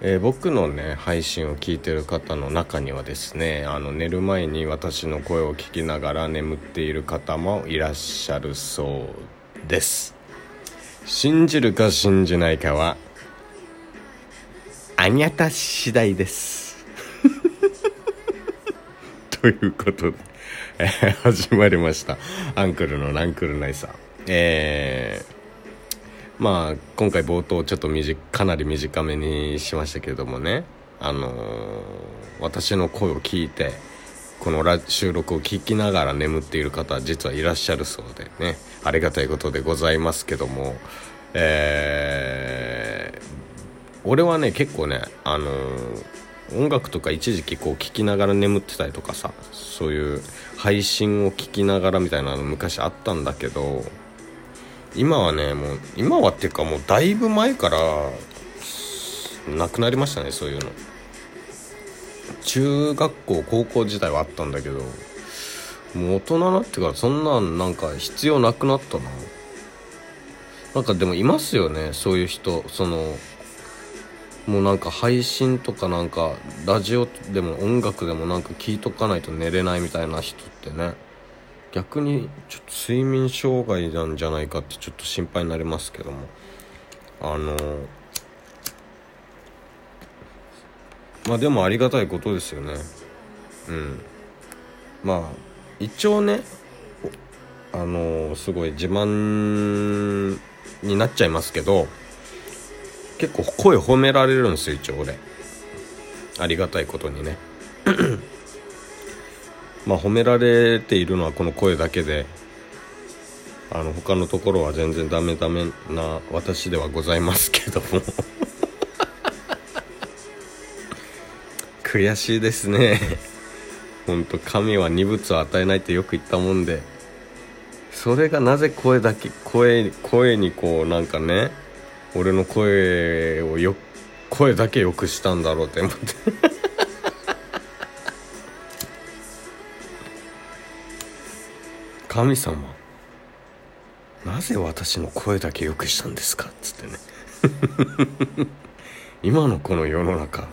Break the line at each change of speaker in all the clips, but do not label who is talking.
えー、僕のね配信を聞いてる方の中にはですねあの寝る前に私の声を聞きながら眠っている方もいらっしゃるそうです。信じるか信じないかはあにゃた次第です。ということで、えー、始まりました。アンクルのランクルナイサーえーまあ今回冒頭ちょっとかなり短めにしましたけれどもね。あのー、私の声を聞いてこの収録を聞きながら眠っている方実はいらっしゃるそうでね。ありがたいことでございますけども。えー、俺はね結構ねあのー、音楽とか一時期こう聴きながら眠ってたりとかさそういう配信を聞きながらみたいなの昔あったんだけど今はねもう今はっていうかもうだいぶ前からなくなりましたねそういうの。中学校高校時代はあったんだけどもう大人になってからそんなんなんか必要なくなったな。なんかでもいますよねそういう人。そのもうなんか配信とかなんかラジオでも音楽でもなんか聞いとかないと寝れないみたいな人ってね。逆にちょっと睡眠障害なんじゃないかってちょっと心配になりますけども。あのまあでもありがたいことですよね。うん。まあ一応ねあのすごい自慢になっちゃいますけど結構声褒められるんですよ一応俺。ありがたいことにね。まあ、褒められているのはこの声だけであの他のところは全然ダメダメな私ではございますけども。悔しいですね。本当神は二物を与えないってよく言ったもんで。それがなぜ声だけ声声にこうなんかね俺の声をよ声だけ良くしたんだろうって思って。神様。なぜ私の声だけ良くしたんですか？っつってね。今のこの世の中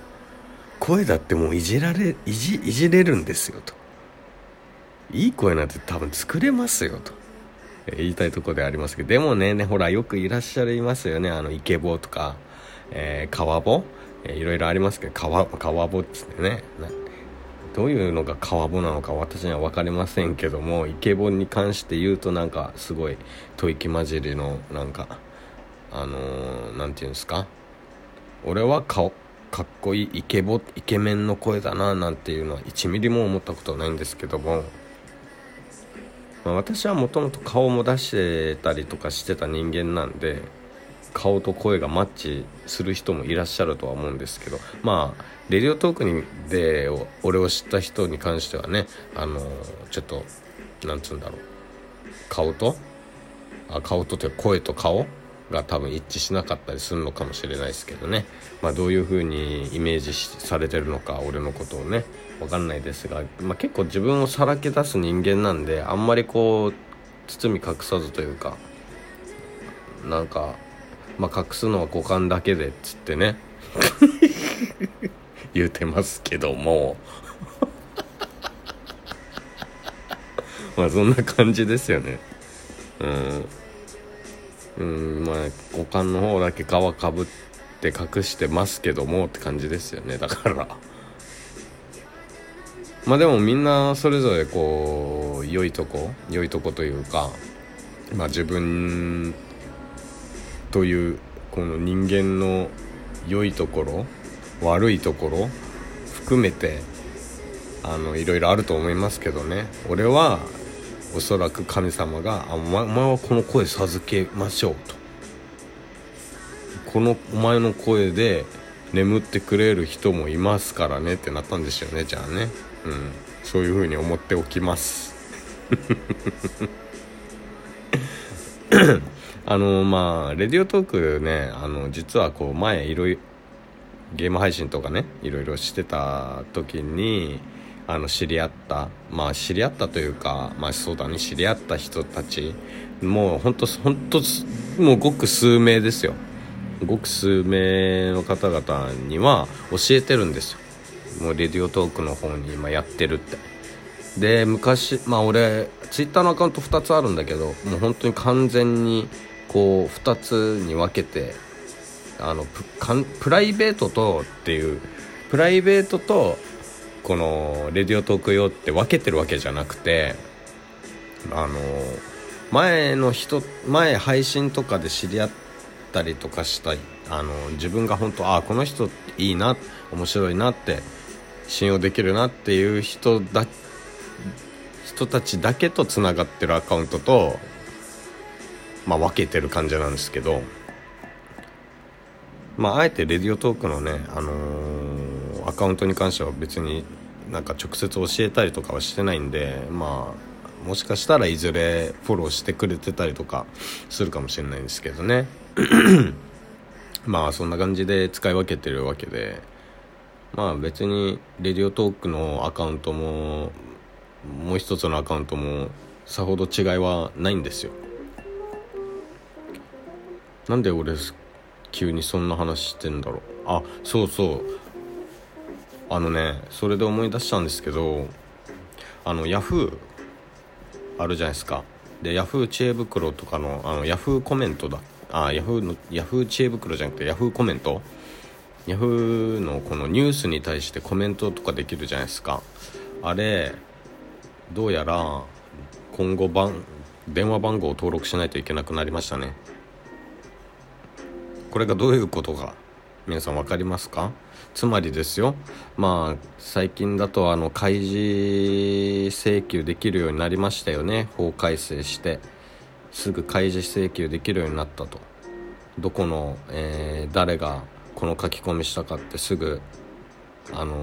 声だってもういじられいじいじれるんですよと。いい声なんて多分作れますよと。言いたいとこでありますけど。でもねねほらよくいらっしゃいますよね。あのイケボとか、えー、川ボ、えー、いろいろありますけど。川川ボっつってね。どういうのが川ボなのか私には分かりませんけどもイケボに関して言うとなんかすごい吐息混じりのなんかあの何、ー、て言うんですか？俺は顔かっこいいイケボイケメンの声だななんていうのは1ミリも思ったことないんですけども、まあ、私はもともと顔も出してたりとかしてた人間なんで顔と声がマッチする人もいらっしゃるとは思うんですけどまあレディオトークにで俺を知った人に関してはねあのちょっとなんつうんだろう。顔と？あ顔とというか声と顔が多分一致しなかったりするのかもしれないですけどね、まあ、どういう風にイメージされてるのか俺のことをね分かんないですが、まあ、結構自分をさらけ出す人間なんであんまりこう包み隠さずというかなんかまあ、隠すのは股間だけでっつってね。言うてますけども。まあそんな感じですよね。うん。うんまあ股間の方だけ皮かぶって隠してますけどもって感じですよね。だから。まあでもみんなそれぞれこう良いとこ良いとこというかまあ自分というこの人間の良いところ悪いところ含めてあのいろいろあると思いますけどね。俺はおそらく神様が「あお前はこの声授けましょう」と「このお前の声で眠ってくれる人もいますからね」ってなったんですよねじゃあね。うん。そういうふうに思っておきます。あのまあレディオトークねあの実はこう前いろいろゲーム配信とかねいろいろしてた時にあの知り合ったまあ知り合ったというかまあそうだね知り合った人たちもうほんとほんともうごく数名ですよ。ごく数名の方々には教えてるんですよ。もうレディオトークの方に今やってるって。で昔まあ俺ツイッターのアカウント2つあるんだけどもう本当に完全にこう2つに分けてあのプライベートとっていうプライベートとこのレディオトーク用って分けてるわけじゃなくてあの前の人前配信とかで知り合ったりとかしたあの自分が本当ああこの人いいな面白いなって信用できるなっていう人だ人たちだけとつながってるアカウントと、まあ、分けてる感じなんですけど、まあ、あえてレディオトークのね、あのー、アカウントに関しては別になんか直接教えたりとかはしてないんで、まあ、もしかしたらいずれフォローしてくれてたりとかするかもしれないんですけどね。まあそんな感じで使い分けてるわけでまあ別にレディオトークのアカウントももう一つのアカウントもさほど違いはないんですよ。なんで俺急にそんな話してんだろう。あそうそう。あのねそれで思い出したんですけどあのヤフーあるじゃないですか。でヤフー知恵袋とかのあのヤフーコメントだ。あヤフーのヤフー知恵袋じゃなくてヤフーコメント？ヤフーのこのニュースに対してコメントとかできるじゃないですか。あれどうやら今後番電話番号を登録しないといけなくなりましたね。これがどういうことか皆さん分かりますか？つまりですよまあ最近だとあの開示請求できるようになりましたよね。法改正してすぐ開示請求できるようになったと。どこの、えー、誰がこの書き込みしたかってすぐあの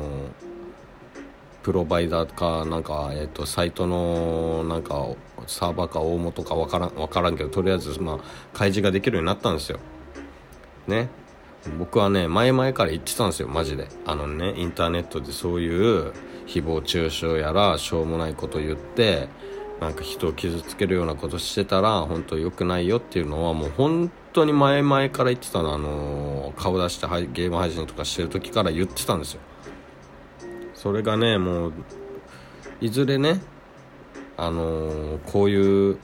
プロバイダーかなんか、えーと、サイトのなんかサーバーか大元か分からん分からんけどとりあえず、まあ、開示ができるようになったんですよ。ね。僕はね前々から言ってたんですよマジで。あのねインターネットでそういう誹謗中傷やらしょうもないこと言ってなんか人を傷つけるようなことしてたら本当良くないよっていうのはもう本当に前々から言ってたのあの顔出してゲーム配信とかしてる時から言ってたんですよ。それがねもういずれねあのー、こういう、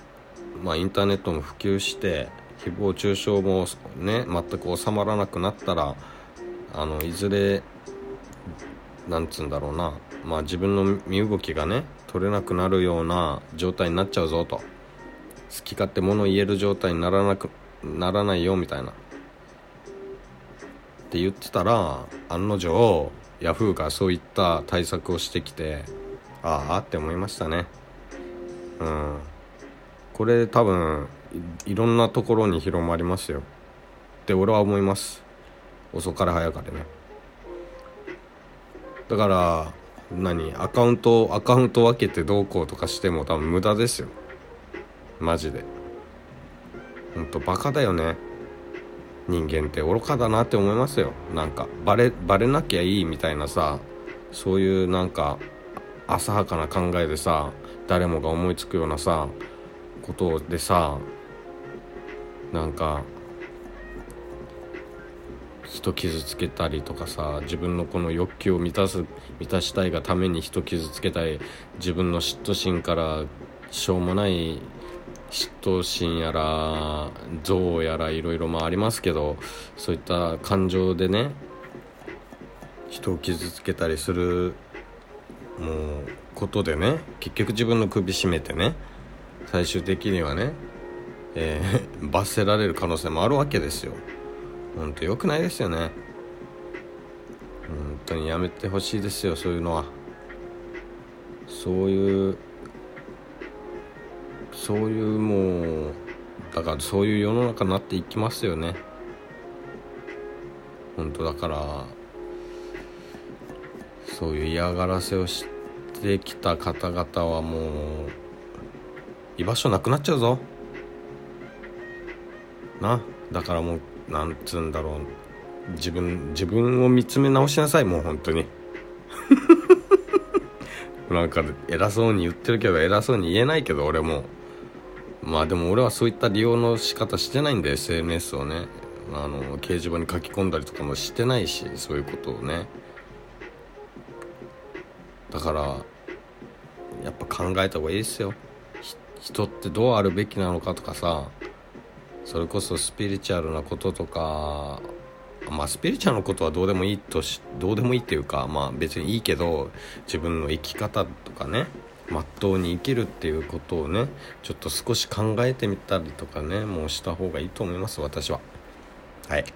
まあ、インターネットも普及して誹謗中傷もね全く収まらなくなったらあのいずれなんつうんだろうな、まあ、自分の身動きがね取れなくなるような状態になっちゃうぞと。好き勝手物言える状態にならなくならないよみたいな。って言ってたら案の定ヤフーがそういった対策をしてきてああって思いましたね。うん。これ多分いろんなところに広まりますよ。って俺は思います。遅かれ早かれね。だから何アカウントアカウント分けてどうこうとかしても多分無駄ですよ。マジで。ほんとバカだよね。人間って愚かだなって思いますよ。なんかバレバレなきゃいいみたいなさそういうなんか浅はかな考えでさ誰もが思いつくようなさことでさなんか人傷つけたりとかさ自分のこの欲求を満たす満たしたいがために人傷つけたい自分の嫉妬心からしょうもない嫉妬心やら憎悪やらいろいろありますけどそういった感情でね人を傷つけたりするもうことでね結局自分の首絞めてね最終的にはね、えー、罰せられる可能性もあるわけですよ。ほんと良くないですよね。本当にやめてほしいですよそういうのは。そういうそういうもうだからそういう世の中になっていきますよね。本当だからそういう嫌がらせをしてきた方々はもう居場所なくなっちゃうぞ。な。だからもうなんつうんだろう。自分自分を見つめ直しなさいもう本当に。なんか偉そうに言ってるけど偉そうに言えないけど俺も。まあでも俺はそういった利用の仕方してないんで SNS をね。あの掲示板に書き込んだりとかもしてないしそういうことをね。だからやっぱ考えた方がいいですよ。人ってどうあるべきなのかとかさ。それこそスピリチュアルなこととかまあスピリチュアルなことはどうでもいいとしどうでもいいっていうかまあ別にいいけど自分の生き方とかねまっとうに生きるっていうことをねちょっと少し考えてみたりとかねもうした方がいいと思います私は。はい。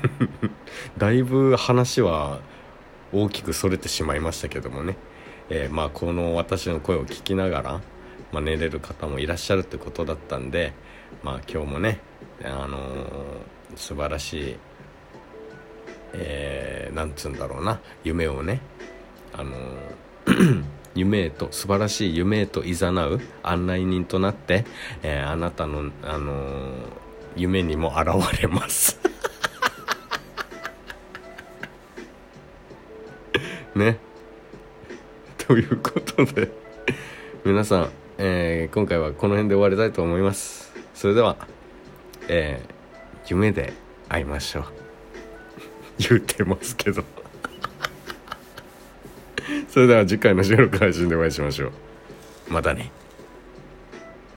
だいぶ話は大きくそれてしまいましたけどもね、えー、まあこの私の声を聞きながら、まあ、寝れる方もいらっしゃるってことだったんでまあ今日もねあのー、素晴らしいえー、なんつうんだろうな夢をねあのー 夢へと素晴らしい夢へと誘う案内人となって、えー、あなたの、あのー、夢にも現れます。ね。ということで皆さん、えー、今回はこの辺で終わりたいと思います。それでは、えー、夢で会いましょう。言ってますけど。それでは次回の収録配信でお会いしましょう。またね。